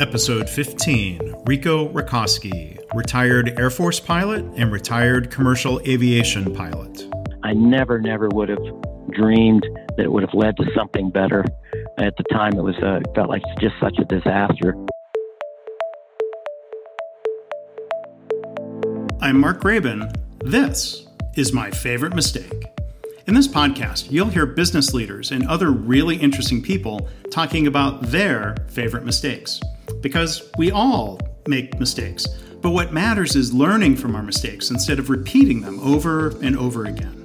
Episode 15 Rico Racosky, retired Air Force pilot and retired commercial aviation pilot. I never, never would have dreamed that it would have led to something better. At the time, it was uh, felt like just such a disaster. I'm Mark Graban. This is my favorite mistake. In this podcast, you'll hear business leaders and other really interesting people talking about their favorite mistakes because we all make mistakes. But what matters is learning from our mistakes instead of repeating them over and over again.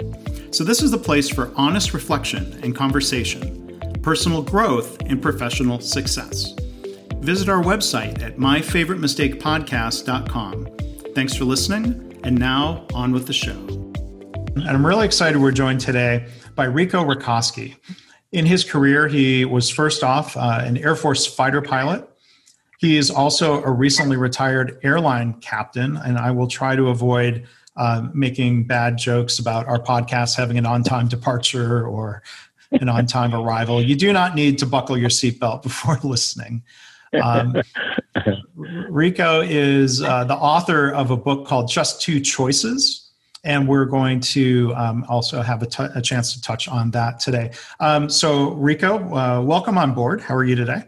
So, this is the place for honest reflection and conversation, personal growth, and professional success. Visit our website at myfavoritemistakepodcast.com. Thanks for listening, and now on with the show. And I'm really excited we're joined today by Rico Racosky. In his career, he was first off uh, an Air Force fighter pilot he is also a recently retired airline captain, and I will try to avoid uh, making bad jokes about our podcast having an on time departure or an on time arrival. You do not need to buckle your seatbelt before listening. Um, Rico is uh, the author of a book called Just Two Choices, and we're going to um, also have a, t- a chance to touch on that today. Um, so, Rico, uh, welcome on board. How are you today?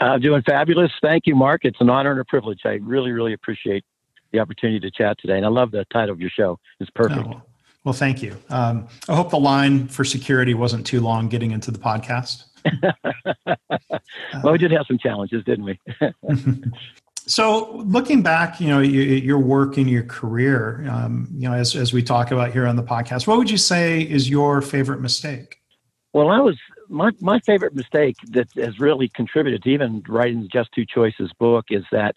I'm doing fabulous. Thank you, Mark. It's an honor and a privilege. I really, really appreciate the opportunity to chat today. And I love the title of your show. It's perfect. Oh, well, thank you. Um, I hope the line for security wasn't too long getting into the podcast. well, we did have some challenges, didn't we? so, looking back, you know, your, your work in your career, um, you know, as, as we talk about here on the podcast, what would you say is your favorite mistake? Well, I was my my favorite mistake that has really contributed to even writing Just Two Choices book is that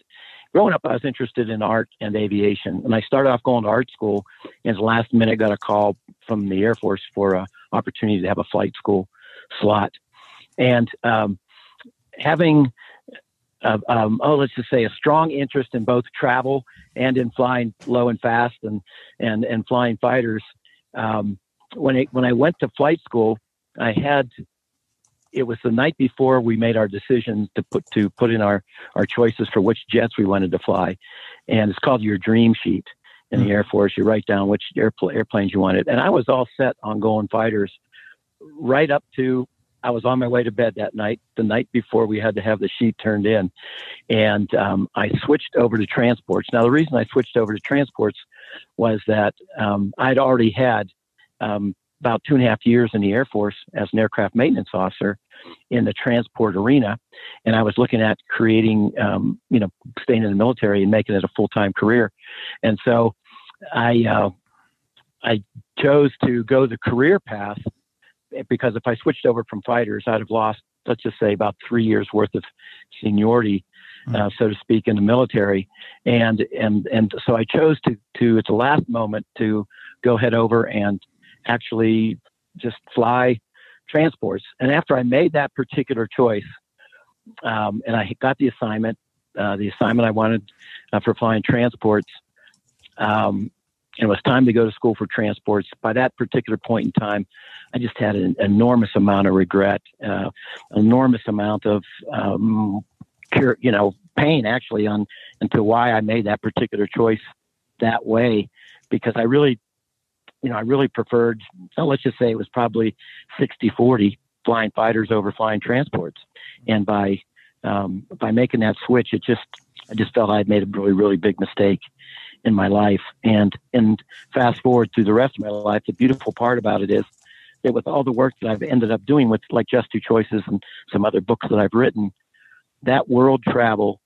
growing up I was interested in art and aviation, and I started off going to art school, and the last minute got a call from the Air Force for an opportunity to have a flight school slot, and um, having uh, um, oh, let's just say a strong interest in both travel and in flying low and fast and and and flying fighters. Um, when it, when I went to flight school, I had it was the night before we made our decision to put to put in our our choices for which jets we wanted to fly, and it's called your dream sheet in the mm-hmm. Air Force. You write down which airpl- airplanes you wanted, and I was all set on going fighters, right up to I was on my way to bed that night, the night before we had to have the sheet turned in, and um, I switched over to transports. Now the reason I switched over to transports was that um, I'd already had um, about two and a half years in the Air Force as an aircraft maintenance officer in the transport arena, and I was looking at creating, um, you know, staying in the military and making it a full time career. And so, I uh, I chose to go the career path because if I switched over from fighters, I'd have lost, let's just say, about three years worth of seniority. Hmm. Uh, so to speak, in the military, and and and so I chose to to at the last moment to go head over and actually just fly transports. And after I made that particular choice, um, and I got the assignment, uh, the assignment I wanted uh, for flying transports, um, and it was time to go to school for transports. By that particular point in time, I just had an enormous amount of regret, uh, enormous amount of, um, you know, pain actually on into why I made that particular choice that way, because I really you know, I really preferred, so let's just say it was probably 60 40 flying fighters over flying transports. And by, um, by making that switch, it just, I just felt I'd made a really, really big mistake in my life. And, and fast forward through the rest of my life, the beautiful part about it is that with all the work that I've ended up doing with like Just Two Choices and some other books that I've written, that world travel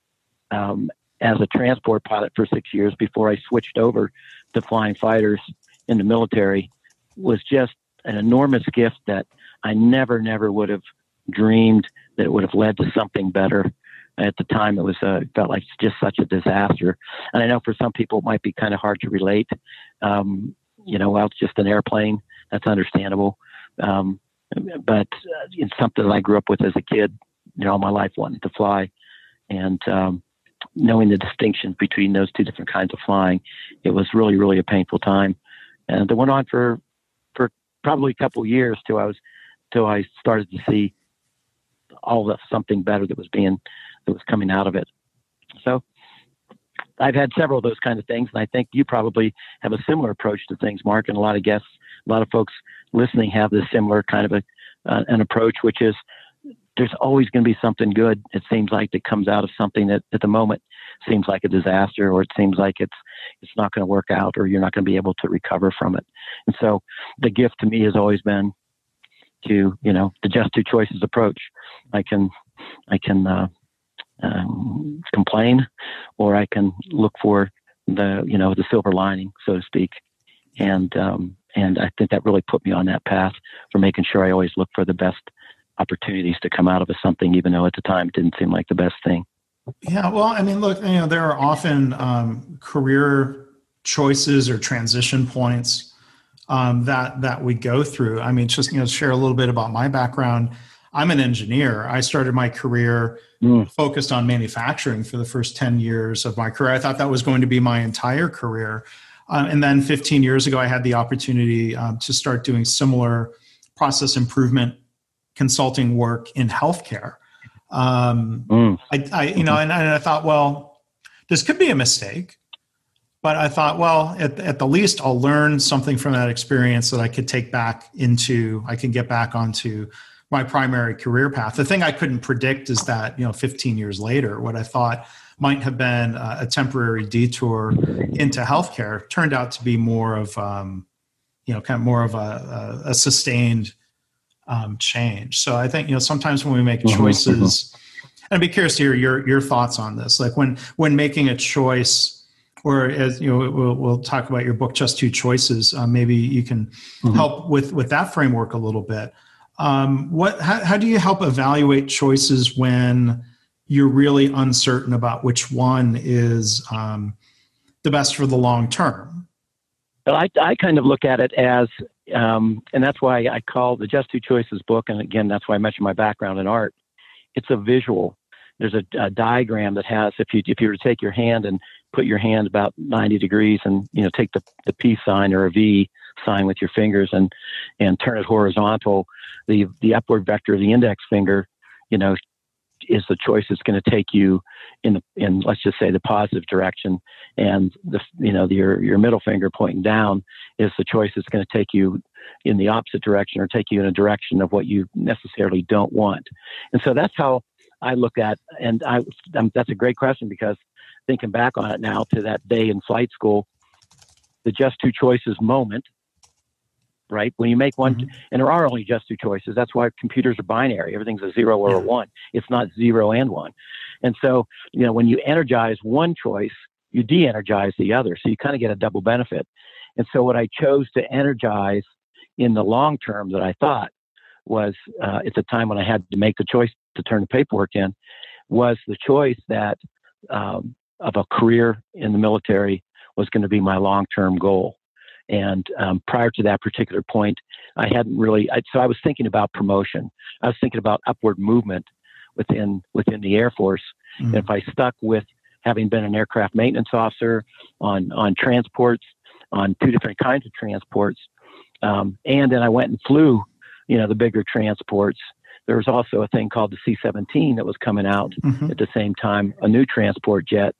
um, as a transport pilot for six years before I switched over to flying fighters in the military was just an enormous gift that I never, never would have dreamed that it would have led to something better. At the time, it was uh, felt like just such a disaster, and I know for some people it might be kind of hard to relate. Um, you know, well, it's just an airplane. That's understandable, um, but uh, it's something that I grew up with as a kid. You know, all my life wanting to fly, and um, knowing the distinctions between those two different kinds of flying, it was really, really a painful time and it went on for for probably a couple years till I was till I started to see all the something better that was being that was coming out of it. So I've had several of those kind of things, and I think you probably have a similar approach to things, Mark. And a lot of guests, a lot of folks listening have this similar kind of a uh, an approach, which is there's always going to be something good. It seems like that comes out of something that at the moment seems like a disaster, or it seems like it's it's not going to work out, or you're not going to be able to recover from it. And so, the gift to me has always been to you know the just two choices approach. I can I can uh, um, complain, or I can look for the you know the silver lining, so to speak. And um, and I think that really put me on that path for making sure I always look for the best opportunities to come out of a something, even though at the time it didn't seem like the best thing. Yeah, well, I mean, look, you know, there are often um, career choices or transition points um, that that we go through. I mean, just you know, share a little bit about my background. I'm an engineer. I started my career mm. focused on manufacturing for the first 10 years of my career. I thought that was going to be my entire career. Um, and then 15 years ago, I had the opportunity um, to start doing similar process improvement consulting work in healthcare. Um, mm. I, I, you know, and, and, I thought, well, this could be a mistake, but I thought, well, at, at the least, I'll learn something from that experience that I could take back into, I can get back onto my primary career path. The thing I couldn't predict is that, you know, 15 years later, what I thought might have been a, a temporary detour into healthcare turned out to be more of, um, you know, kind of more of a, a, a sustained um, change. So I think, you know, sometimes when we make mm-hmm, choices, mm-hmm. and I'd be curious to hear your, your thoughts on this, like when, when making a choice, or as you know, we'll, we'll talk about your book, Just Two Choices. Uh, maybe you can mm-hmm. help with, with that framework a little bit um, what how, how do you help evaluate choices when you're really uncertain about which one is um, the best for the long term well I, I kind of look at it as um, and that's why i call the just two choices book and again that's why i mentioned my background in art. It's a visual. There's a, a diagram that has if you if you were to take your hand and put your hand about 90 degrees and you know take the, the peace sign or a v sign with your fingers and and turn it horizontal the the upward vector of the index finger you know is the choice that's going to take you in the in let's just say the positive direction and the you know the, your your middle finger pointing down is the choice that's going to take you in the opposite direction or take you in a direction of what you necessarily don't want. And so that's how I look at and I um, that's a great question because thinking back on it now to that day in flight school the just two choices moment right? When you make one, mm-hmm. and there are only just two choices. That's why computers are binary. Everything's a zero or yeah. a one. It's not zero and one. And so, you know, when you energize one choice, you de-energize the other. So you kind of get a double benefit. And so what I chose to energize in the long term that I thought was uh, at the time when I had to make the choice to turn the paperwork in was the choice that um, of a career in the military was going to be my long-term goal. And um, prior to that particular point, I hadn't really. I, so I was thinking about promotion. I was thinking about upward movement within within the Air Force. Mm-hmm. And if I stuck with having been an aircraft maintenance officer on on transports, on two different kinds of transports, um, and then I went and flew, you know, the bigger transports. There was also a thing called the C-17 that was coming out mm-hmm. at the same time, a new transport jet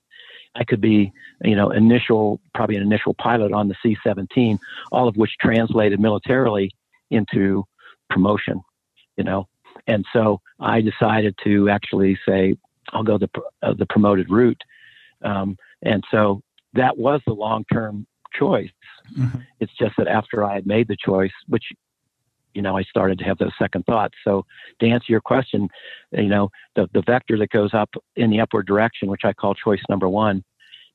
I could be, you know, initial, probably an initial pilot on the C 17, all of which translated militarily into promotion, you know. And so I decided to actually say, I'll go the, uh, the promoted route. Um, and so that was the long term choice. Mm-hmm. It's just that after I had made the choice, which you know, I started to have those second thoughts. So to answer your question, you know, the, the vector that goes up in the upward direction, which I call choice number one,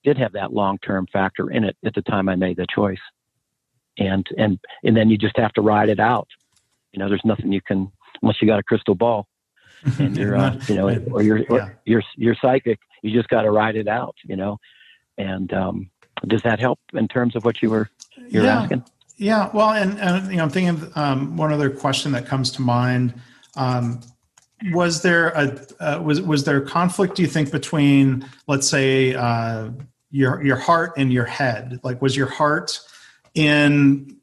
did have that long-term factor in it at the time I made the choice. And, and, and then you just have to ride it out. You know, there's nothing you can, unless you got a crystal ball and you're, uh, you know, or you're, or you're, you're psychic, you just got to ride it out, you know? And, um, does that help in terms of what you were, you're yeah. asking? Yeah, well, and, and you know, I'm thinking of um, one other question that comes to mind. Um, was there a uh, was was there conflict? Do you think between, let's say, uh, your your heart and your head? Like, was your heart in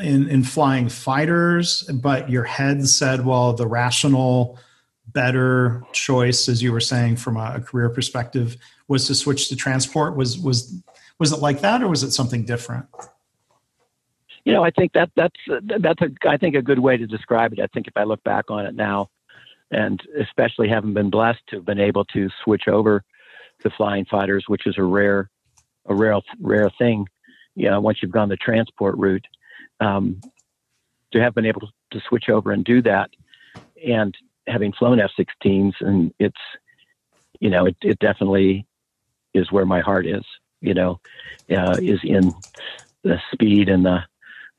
in in flying fighters, but your head said, "Well, the rational, better choice, as you were saying, from a, a career perspective, was to switch to transport? Was was was it like that, or was it something different? You know, I think that that's that's a I think a good way to describe it. I think if I look back on it now, and especially having been blessed to have been able to switch over to flying fighters, which is a rare a rare rare thing. You know, once you've gone the transport route, um, to have been able to switch over and do that, and having flown F-16s, and it's you know it, it definitely is where my heart is. You know, uh, is in the speed and the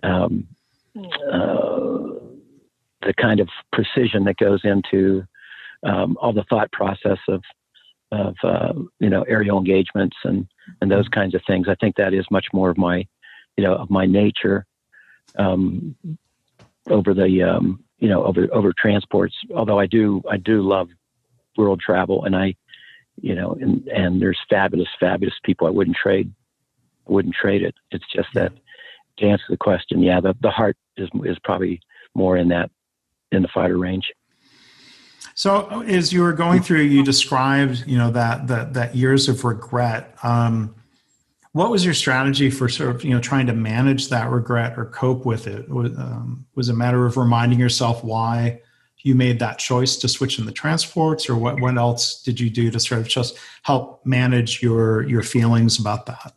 um, uh, the kind of precision that goes into um, all the thought process of of uh, you know aerial engagements and and those kinds of things. I think that is much more of my you know of my nature um, over the um, you know over over transports. Although I do I do love world travel and I you know and and there's fabulous fabulous people I wouldn't trade I wouldn't trade it. It's just that to answer the question, yeah, the the heart is is probably more in that in the fighter range. So, as you were going through, you described, you know, that that that years of regret. Um, what was your strategy for sort of, you know, trying to manage that regret or cope with it? Was, um, was it a matter of reminding yourself why you made that choice to switch in the transports, or what? What else did you do to sort of just help manage your your feelings about that?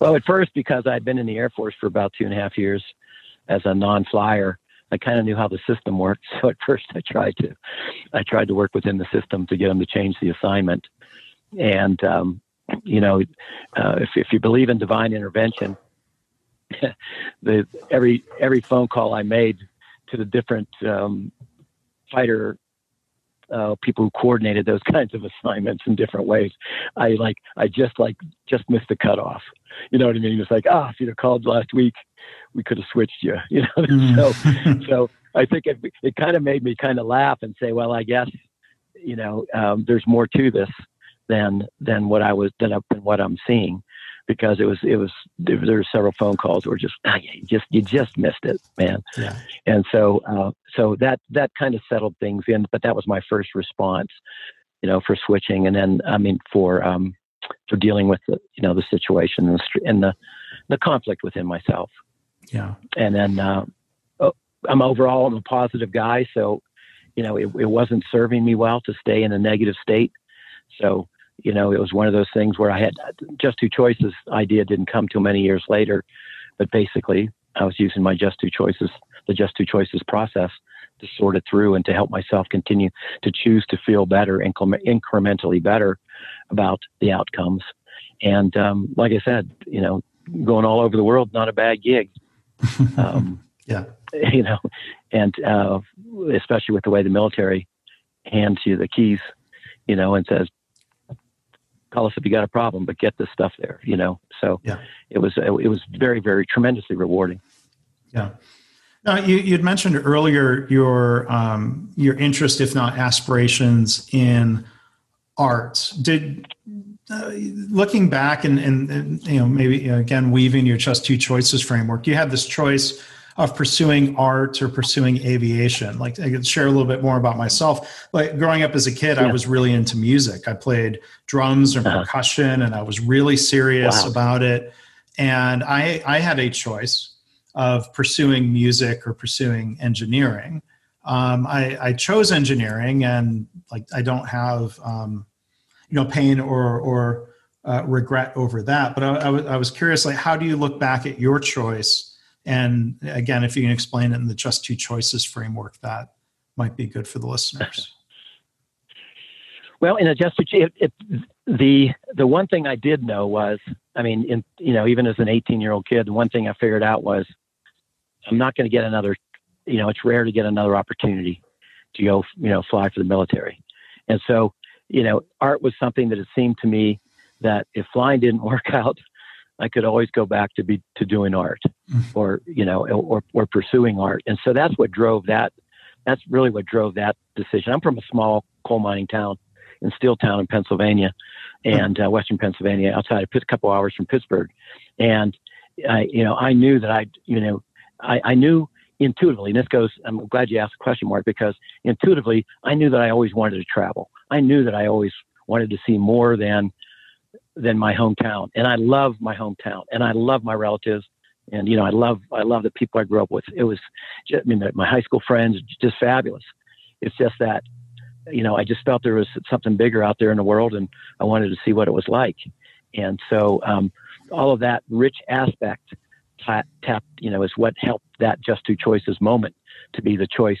Well, at first, because I'd been in the Air Force for about two and a half years as a non-flyer, I kind of knew how the system worked. So at first, I tried to, I tried to work within the system to get them to change the assignment. And um, you know, uh, if if you believe in divine intervention, the every every phone call I made to the different um, fighter uh, people who coordinated those kinds of assignments in different ways. I like, I just like, just missed the cutoff. You know what I mean? It's like, ah, if you'd have called last week, we could have switched you. You know, mm. so so I think it it kind of made me kind of laugh and say, well, I guess you know, um, there's more to this than than what I was than, than what I'm seeing because it was it was there, were several phone calls where just ah, you just you just missed it, man. Yeah. And so uh, so that that kind of settled things in. But that was my first response, you know, for switching, and then I mean for um, for dealing with the you know the situation and the, and the the conflict within myself. Yeah. And then uh, oh, I'm overall I'm a positive guy, so you know it, it wasn't serving me well to stay in a negative state. So you know, it was one of those things where I had just two choices idea didn't come till many years later, but basically I was using my just two choices, the just two choices process to sort it through and to help myself continue to choose to feel better, and incrementally better about the outcomes. And um, like I said, you know, going all over the world, not a bad gig. Um, yeah. You know, and uh, especially with the way the military hands you the keys, you know, and says, call us if you got a problem, but get this stuff there, you know? So yeah. it was, it was very, very tremendously rewarding. Yeah. Now, you, you'd mentioned earlier your, um, your interest, if not aspirations in art. Did, uh, looking back and, and, and, you know, maybe again, weaving your just two choices framework, you had this choice of pursuing art or pursuing aviation. Like I could share a little bit more about myself. Like growing up as a kid, yeah. I was really into music. I played drums and uh-huh. percussion, and I was really serious wow. about it. And I I had a choice of pursuing music or pursuing engineering. Um, I, I, chose engineering, and like I don't have um, you know pain or or uh, regret over that. But I, I, w- I was curious, like how do you look back at your choice? And again, if you can explain it in the just two choices framework, that might be good for the listeners. Well, in a just two, the the one thing I did know was, I mean, in you know, even as an 18 year old kid, the one thing I figured out was, I'm not going to get another. You know, it's rare to get another opportunity to go, you know, fly for the military, and so, you know, art was something that it seemed to me that if flying didn't work out, I could always go back to be to doing art, mm-hmm. or you know, or or pursuing art. And so that's what drove that. That's really what drove that decision. I'm from a small coal mining town in Steeltown in Pennsylvania, and uh, Western Pennsylvania, outside a couple hours from Pittsburgh. And I, you know, I knew that I, you know, I, I knew intuitively, and this goes, I'm glad you asked the question, Mark, because intuitively, I knew that I always wanted to travel. I knew that I always wanted to see more than than my hometown, and I love my hometown, and I love my relatives, and you know, I love I love the people I grew up with. It was, just, I mean, my high school friends, just fabulous. It's just that, you know, I just felt there was something bigger out there in the world, and I wanted to see what it was like, and so um, all of that rich aspect tapped, you know, is what helped that just two choices moment to be the choice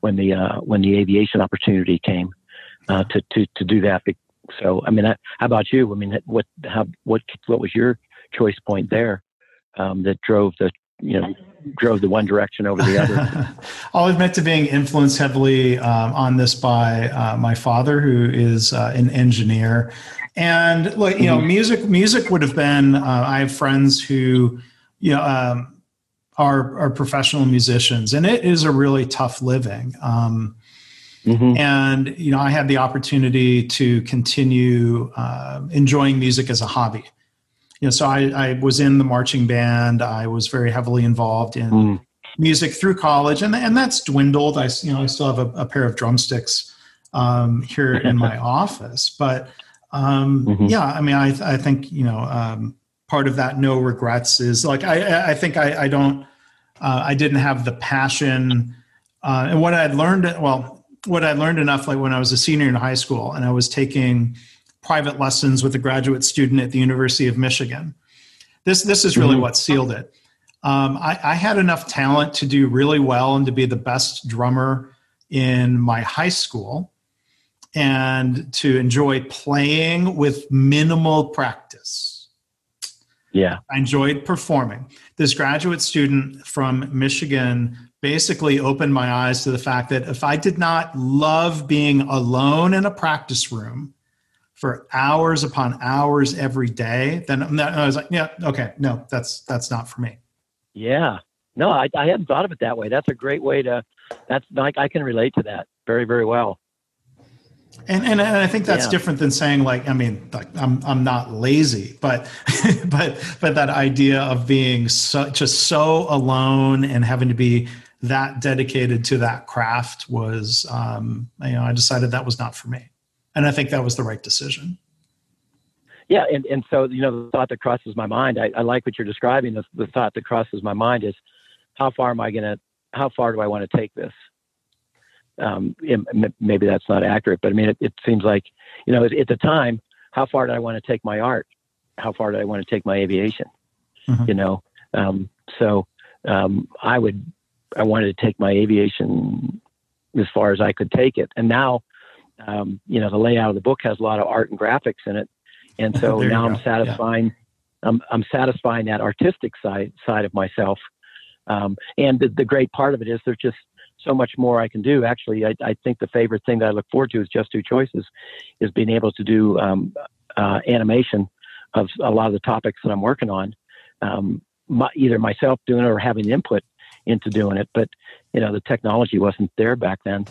when the uh, when the aviation opportunity came uh, to, to to do that. So, I mean, how about you? I mean, what how what what was your choice point there um, that drove the you know drove the one direction over the other? I'll admit to being influenced heavily um, on this by uh, my father, who is uh, an engineer, and look, you know, mm-hmm. music music would have been. Uh, I have friends who you know, um, are are professional musicians, and it is a really tough living. Um, mm-hmm. And you know, I had the opportunity to continue uh, enjoying music as a hobby. You know, so I, I, was in the marching band. I was very heavily involved in mm. music through college, and and that's dwindled. I you know I still have a, a pair of drumsticks um, here in my office, but um, mm-hmm. yeah, I mean, I I think you know um, part of that no regrets is like I, I think I, I don't uh, I didn't have the passion uh, and what I had learned well what I learned enough like when I was a senior in high school and I was taking private lessons with a graduate student at the University of Michigan. This this is really mm-hmm. what sealed it. Um, I, I had enough talent to do really well and to be the best drummer in my high school and to enjoy playing with minimal practice yeah. I enjoyed performing. This graduate student from Michigan basically opened my eyes to the fact that if I did not love being alone in a practice room for hours upon hours every day, then I was like, yeah, okay, no, that's that's not for me. Yeah. No, I, I hadn't thought of it that way. That's a great way to that's like I can relate to that very, very well. And, and, and I think that's yeah. different than saying like I mean like I'm I'm not lazy, but but but that idea of being so, just so alone and having to be that dedicated to that craft was um, you know I decided that was not for me, and I think that was the right decision. Yeah, and, and so you know the thought that crosses my mind, I, I like what you're describing. The, the thought that crosses my mind is, how far am I gonna? How far do I want to take this? um, maybe that's not accurate, but I mean, it, it seems like, you know, at, at, the time, how far did I want to take my art? How far did I want to take my aviation? Mm-hmm. You know, um, so um, I would, I wanted to take my aviation as far as I could take it. And now, um, you know, the layout of the book has a lot of art and graphics in it. And so now I'm satisfying, yeah. I'm, I'm satisfying that artistic side, side of myself. Um, and the, the great part of it is there's just, so much more I can do. Actually, I, I, think the favorite thing that I look forward to is just two choices, is being able to do um, uh, animation of a lot of the topics that I'm working on, um, my, either myself doing it or having input into doing it. But you know, the technology wasn't there back then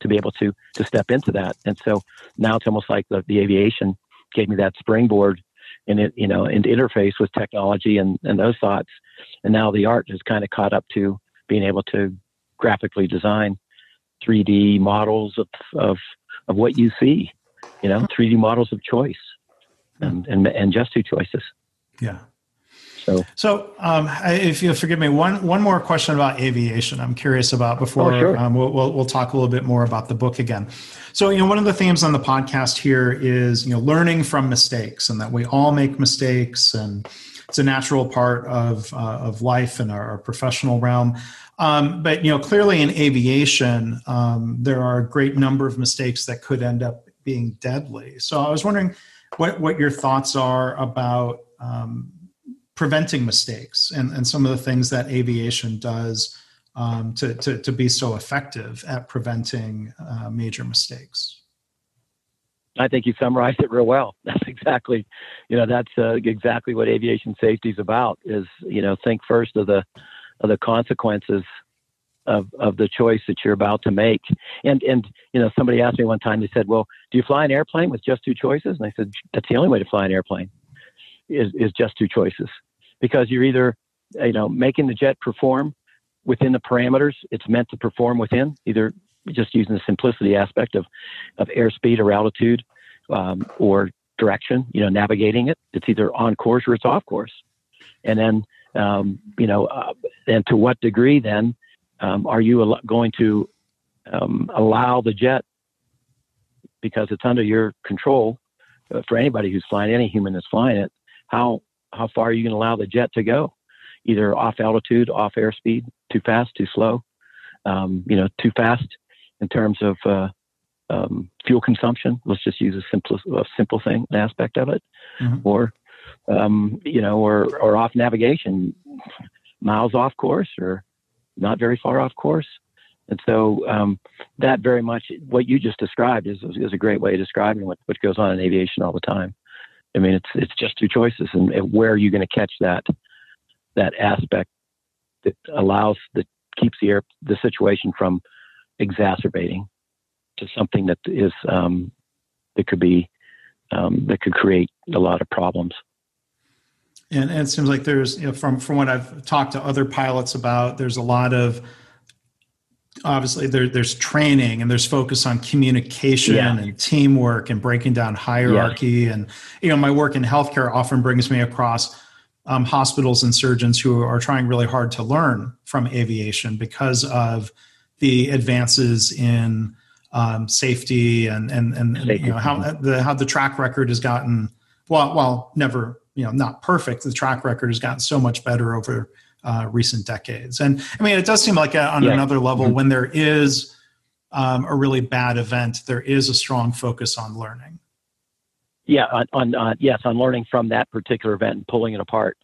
to be able to to step into that, and so now it's almost like the, the aviation gave me that springboard and it you know and interface with technology and and those thoughts and now the art has kind of caught up to being able to graphically design 3D models of, of, of what you see, you know, 3D models of choice and, and, and just two choices. Yeah. So, so um, if you'll forgive me, one one more question about aviation. I'm curious about before oh, sure. um, we'll, we'll, we'll talk a little bit more about the book again. So, you know, one of the themes on the podcast here is you know learning from mistakes, and that we all make mistakes, and it's a natural part of uh, of life in our, our professional realm. Um, but you know, clearly in aviation, um, there are a great number of mistakes that could end up being deadly. So I was wondering what what your thoughts are about um, preventing mistakes and, and some of the things that aviation does um, to, to, to be so effective at preventing uh, major mistakes. I think you summarized it real well. That's exactly, you know, that's uh, exactly what aviation safety is about. Is you know, think first of the of the consequences of, of the choice that you're about to make. And, and, you know, somebody asked me one time, they said, well, do you fly an airplane with just two choices? And I said, that's the only way to fly an airplane is, is just two choices because you're either, you know, making the jet perform within the parameters it's meant to perform within, either just using the simplicity aspect of, of airspeed or altitude um, or direction, you know, navigating it. It's either on course or it's off course. And then, um, you know, uh, and to what degree then um, are you al- going to um, allow the jet, because it's under your control uh, for anybody who's flying, any human that's flying it, how, how far are you going to allow the jet to go? Either off altitude, off airspeed, too fast, too slow, um, you know, too fast in terms of uh, um, fuel consumption. Let's just use a simple, a simple thing, an aspect of it, mm-hmm. or um, you know, or or off navigation, miles off course, or not very far off course. And so um, that very much what you just described is, is a great way of describing what, what goes on in aviation all the time. I mean, it's it's just two choices, and, where are you going to catch that that aspect that allows that keeps the air the situation from exacerbating to something that is um, that could be um, that could create a lot of problems. And, and, it seems like there's, you know, from from what I've talked to other pilots about, there's a lot of obviously there, there's training and there's focus on communication yeah. and teamwork and breaking down hierarchy. Yeah. And you know, my work in healthcare often brings me across um, hospitals and surgeons who are trying really hard to learn from aviation because of the advances in um, safety and and and, you know how the how the track record has gotten well while never you know not perfect the track record has gotten so much better over uh, recent decades and I mean it does seem like a, on yeah. another level mm-hmm. when there is um, a really bad event there is a strong focus on learning. Yeah, on, on uh, yes, on learning from that particular event and pulling it apart.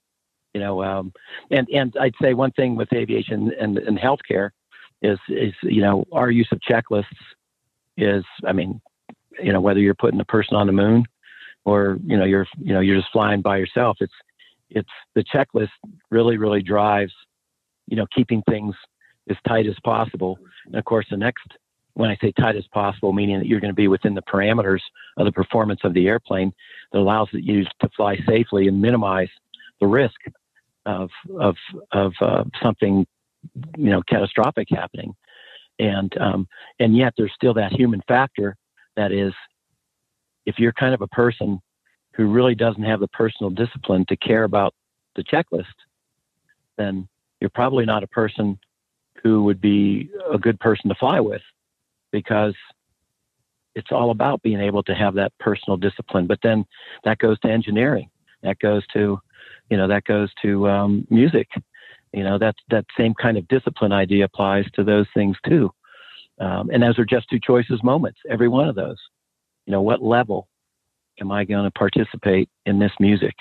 You know, um, and and I'd say one thing with aviation and, and healthcare is is you know our use of checklists is, I mean, you know, whether you're putting a person on the moon or, you know, you're, you know, you're just flying by yourself, it's, it's the checklist really, really drives, you know, keeping things as tight as possible. And of course, the next, when I say tight as possible, meaning that you're going to be within the parameters of the performance of the airplane that allows you to fly safely and minimize the risk of of of uh, something you know catastrophic happening and um, and yet there's still that human factor that is if you're kind of a person who really doesn't have the personal discipline to care about the checklist then you're probably not a person who would be a good person to fly with because it's all about being able to have that personal discipline but then that goes to engineering that goes to you know that goes to um, music you know, that that same kind of discipline idea applies to those things too. Um, and those are just two choices moments, every one of those. You know, what level am I going to participate in this music?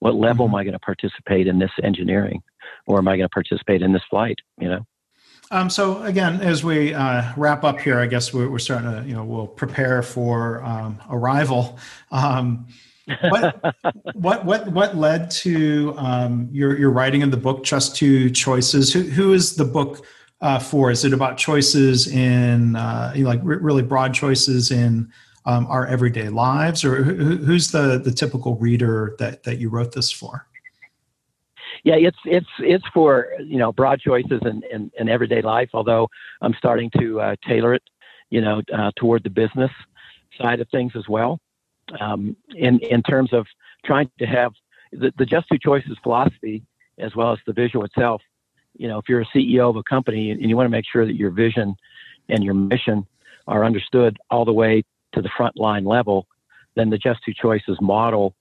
What level mm-hmm. am I going to participate in this engineering? Or am I going to participate in this flight? You know? Um, so again, as we uh, wrap up here, I guess we're, we're, starting to, you know, we'll prepare for um, arrival. Um, what what what what led to um, your your writing of the book Just two choices who, who is the book uh, for is it about choices in uh, you know, like really broad choices in um, our everyday lives or who, who's the the typical reader that that you wrote this for yeah it's it's it's for you know broad choices in, in, in everyday life although i'm starting to uh, tailor it you know uh, toward the business side of things as well um, in in terms of trying to have the, the just two choices philosophy as well as the visual itself. You know, if you're a CEO of a company and you want to make sure that your vision and your mission are understood all the way to the front line level, then the just two choices model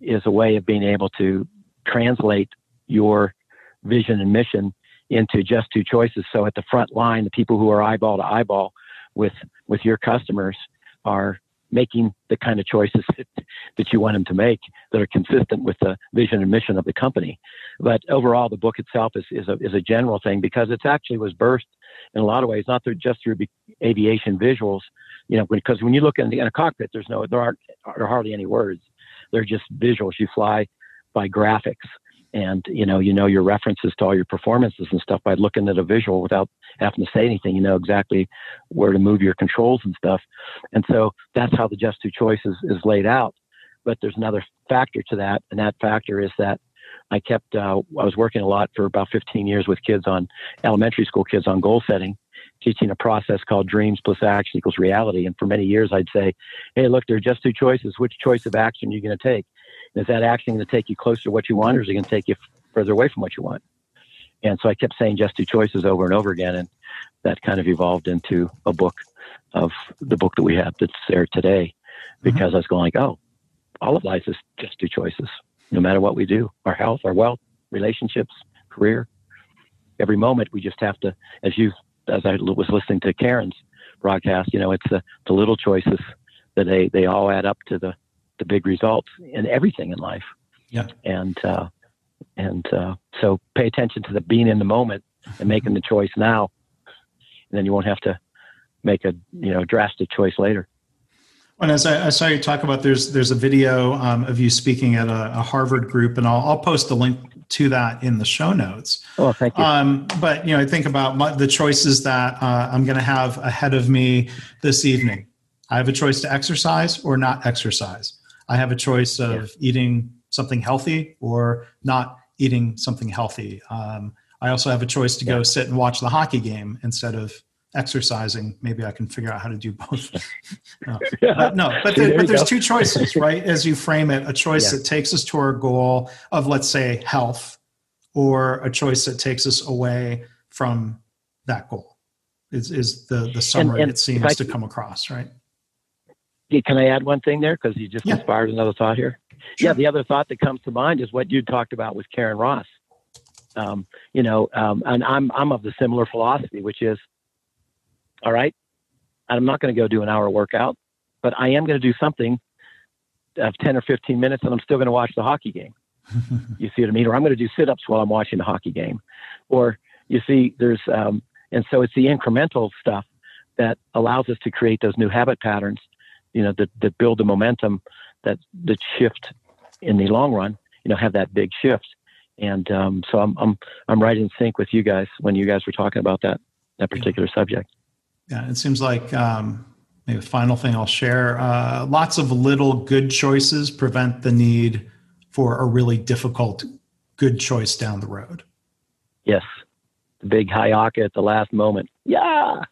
is a way of being able to translate your vision and mission into just two choices. So at the front line, the people who are eyeball to eyeball with with your customers are making the kind of choices that you want them to make that are consistent with the vision and mission of the company. But overall, the book itself is, is, a, is a general thing because it actually was birthed in a lot of ways, not through, just through aviation visuals, you know, because when you look in, the, in a cockpit, there's no, there aren't there are hardly any words. They're just visuals. You fly by graphics and you know you know your references to all your performances and stuff by looking at a visual without having to say anything you know exactly where to move your controls and stuff and so that's how the just two choices is laid out but there's another factor to that and that factor is that I kept uh, I was working a lot for about 15 years with kids on elementary school kids on goal setting, teaching a process called dreams plus action equals reality. And for many years, I'd say, "Hey, look, there are just two choices. Which choice of action are you going to take? is that action going to take you closer to what you want, or is it going to take you further away from what you want?" And so I kept saying just two choices over and over again, and that kind of evolved into a book of the book that we have that's there today, mm-hmm. because mm-hmm. I was going like, "Oh, all of life is just two choices." no matter what we do our health, our wealth, relationships, career. Every moment we just have to, as you, as I was listening to Karen's broadcast, you know, it's the, the little choices that they, they all add up to the, the big results in everything in life. Yeah. And, uh, and uh, so pay attention to the being in the moment and making the choice now. And then you won't have to make a, you know, drastic choice later. And as I, I, saw you talk about, there's there's a video um, of you speaking at a, a, Harvard group, and I'll, I'll post a link to that in the show notes. Oh, thank you. Um, but you know, I think about my, the choices that uh, I'm going to have ahead of me this evening. I have a choice to exercise or not exercise. I have a choice of yeah. eating something healthy or not eating something healthy. Um, I also have a choice to yeah. go sit and watch the hockey game instead of exercising, maybe I can figure out how to do both. no. Uh, no, but, there, but there's go. two choices, right? As you frame it, a choice yeah. that takes us to our goal of, let's say, health, or a choice that takes us away from that goal. Is is the the summary and, and it seems I, to come across, right? Can I add one thing there because you just yeah. inspired another thought here? Sure. Yeah, the other thought that comes to mind is what you talked about with Karen Ross. Um, you know, um, and I'm I'm of the similar philosophy, which is all right. I'm not going to go do an hour workout, but I am going to do something of 10 or 15 minutes and I'm still going to watch the hockey game. you see what I mean? Or I'm going to do sit ups while I'm watching the hockey game. Or you see, there's, um, and so it's the incremental stuff that allows us to create those new habit patterns, you know, that, that build the momentum that, that shift in the long run, you know, have that big shift. And um, so I'm, I'm, I'm right in sync with you guys when you guys were talking about that, that particular subject. Yeah, it seems like um, maybe the final thing I'll share uh, lots of little good choices prevent the need for a really difficult good choice down the road. Yes. The big hayaka at the last moment. Yeah.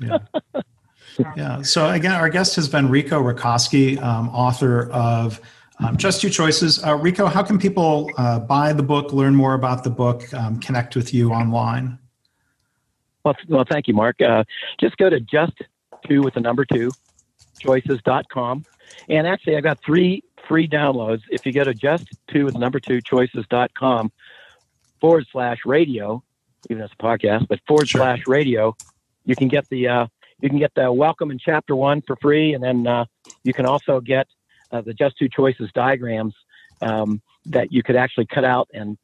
yeah. yeah. So again, our guest has been Rico Racosky, um, author of um, Just Two Choices. Uh, Rico, how can people uh, buy the book, learn more about the book, um, connect with you online? Well, well thank you, Mark. Uh, just go to just two with the number two choices.com. And actually, I've got three free downloads. If you go to just two with the number two choices.com forward slash radio, even as a podcast, but forward sure. slash radio, you can get the uh, you can get the welcome in chapter one for free, and then uh, you can also get uh, the just two choices diagrams um, that you could actually cut out and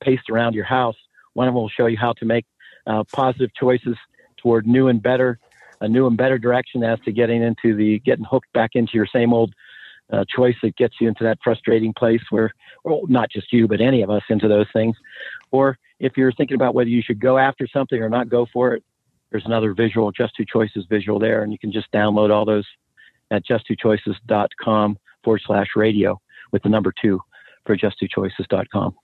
paste around your house. One of them will show you how to make uh, positive choices toward new and better, a new and better direction as to getting into the getting hooked back into your same old uh, choice that gets you into that frustrating place where, well, not just you, but any of us into those things. Or if you're thinking about whether you should go after something or not go for it, there's another visual, just two choices visual there, and you can just download all those at justtwochoices.com forward slash radio with the number two for justtwochoices.com.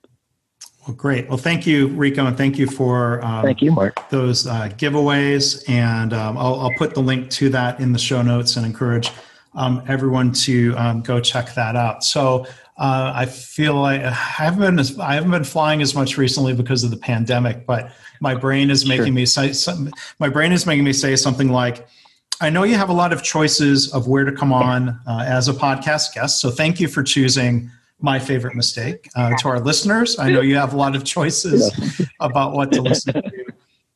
Well, great. Well, thank you, Rico, and thank you for um, thank you, Mark. Those uh, giveaways, and um, I'll, I'll, put the link to that in the show notes and encourage um, everyone to um, go check that out. So uh, I feel like I haven't been I haven't been flying as much recently because of the pandemic, but my brain is making sure. me say some, my brain is making me say something like. I know you have a lot of choices of where to come on uh, as a podcast guest, so thank you for choosing my favorite mistake. Uh, to our listeners, I know you have a lot of choices about what to listen to.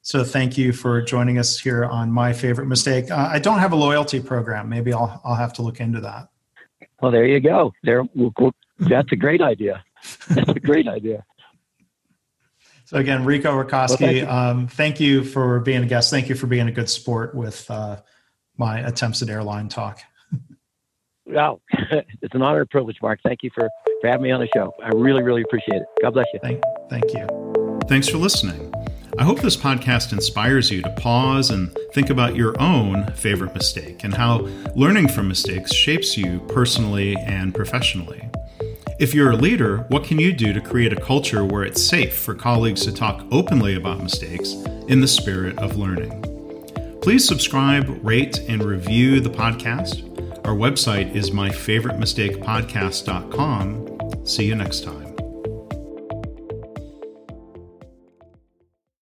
So thank you for joining us here on my favorite mistake. Uh, I don't have a loyalty program. Maybe I'll I'll have to look into that. Well, there you go. There, we'll, we'll, that's a great idea. That's a great idea. So again, Rico Racosky, well, thank, um, thank, you for being a guest. Thank you for being a good sport with uh, my attempts at airline talk. Wow, it's an honor and privilege, Mark. Thank you for, for having me on the show. I really, really appreciate it. God bless you. Thank, thank you. Thanks for listening. I hope this podcast inspires you to pause and think about your own favorite mistake and how learning from mistakes shapes you personally and professionally. If you're a leader, what can you do to create a culture where it's safe for colleagues to talk openly about mistakes in the spirit of learning? Please subscribe, rate, and review the podcast. Our website is myfavoritemistakepodcast.com. See you next time.